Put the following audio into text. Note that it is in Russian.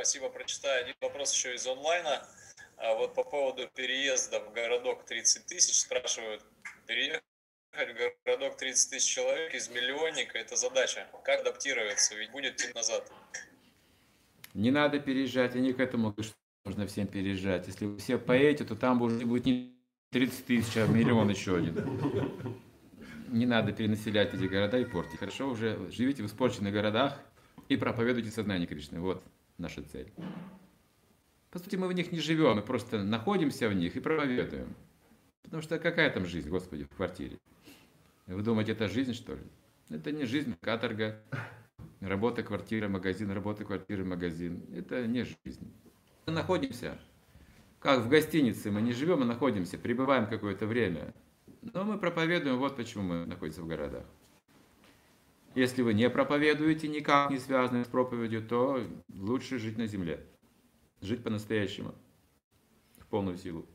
Спасибо, прочитаю. Один вопрос еще из онлайна. А вот по поводу переезда в городок 30 тысяч спрашивают, переехать в городок 30 тысяч человек из миллионника – это задача. Как адаптироваться? Ведь будет идти назад. Не надо переезжать, они к этому что нужно всем переезжать. Если вы все поедете, то там уже будет не 30 тысяч, а миллион еще один. Не надо перенаселять эти города и портить. Хорошо, уже живите в испорченных городах и проповедуйте сознание Кришны. Вот наша цель. По сути, мы в них не живем, мы просто находимся в них и проповедуем. Потому что какая там жизнь, Господи, в квартире? Вы думаете, это жизнь, что ли? Это не жизнь, каторга. Работа, квартира, магазин, работа, квартира, магазин. Это не жизнь. Мы находимся, как в гостинице, мы не живем, мы находимся, пребываем какое-то время. Но мы проповедуем, вот почему мы находимся в городах. Если вы не проповедуете, никак не связаны с проповедью, то лучше жить на земле. Жить по-настоящему, в полную силу.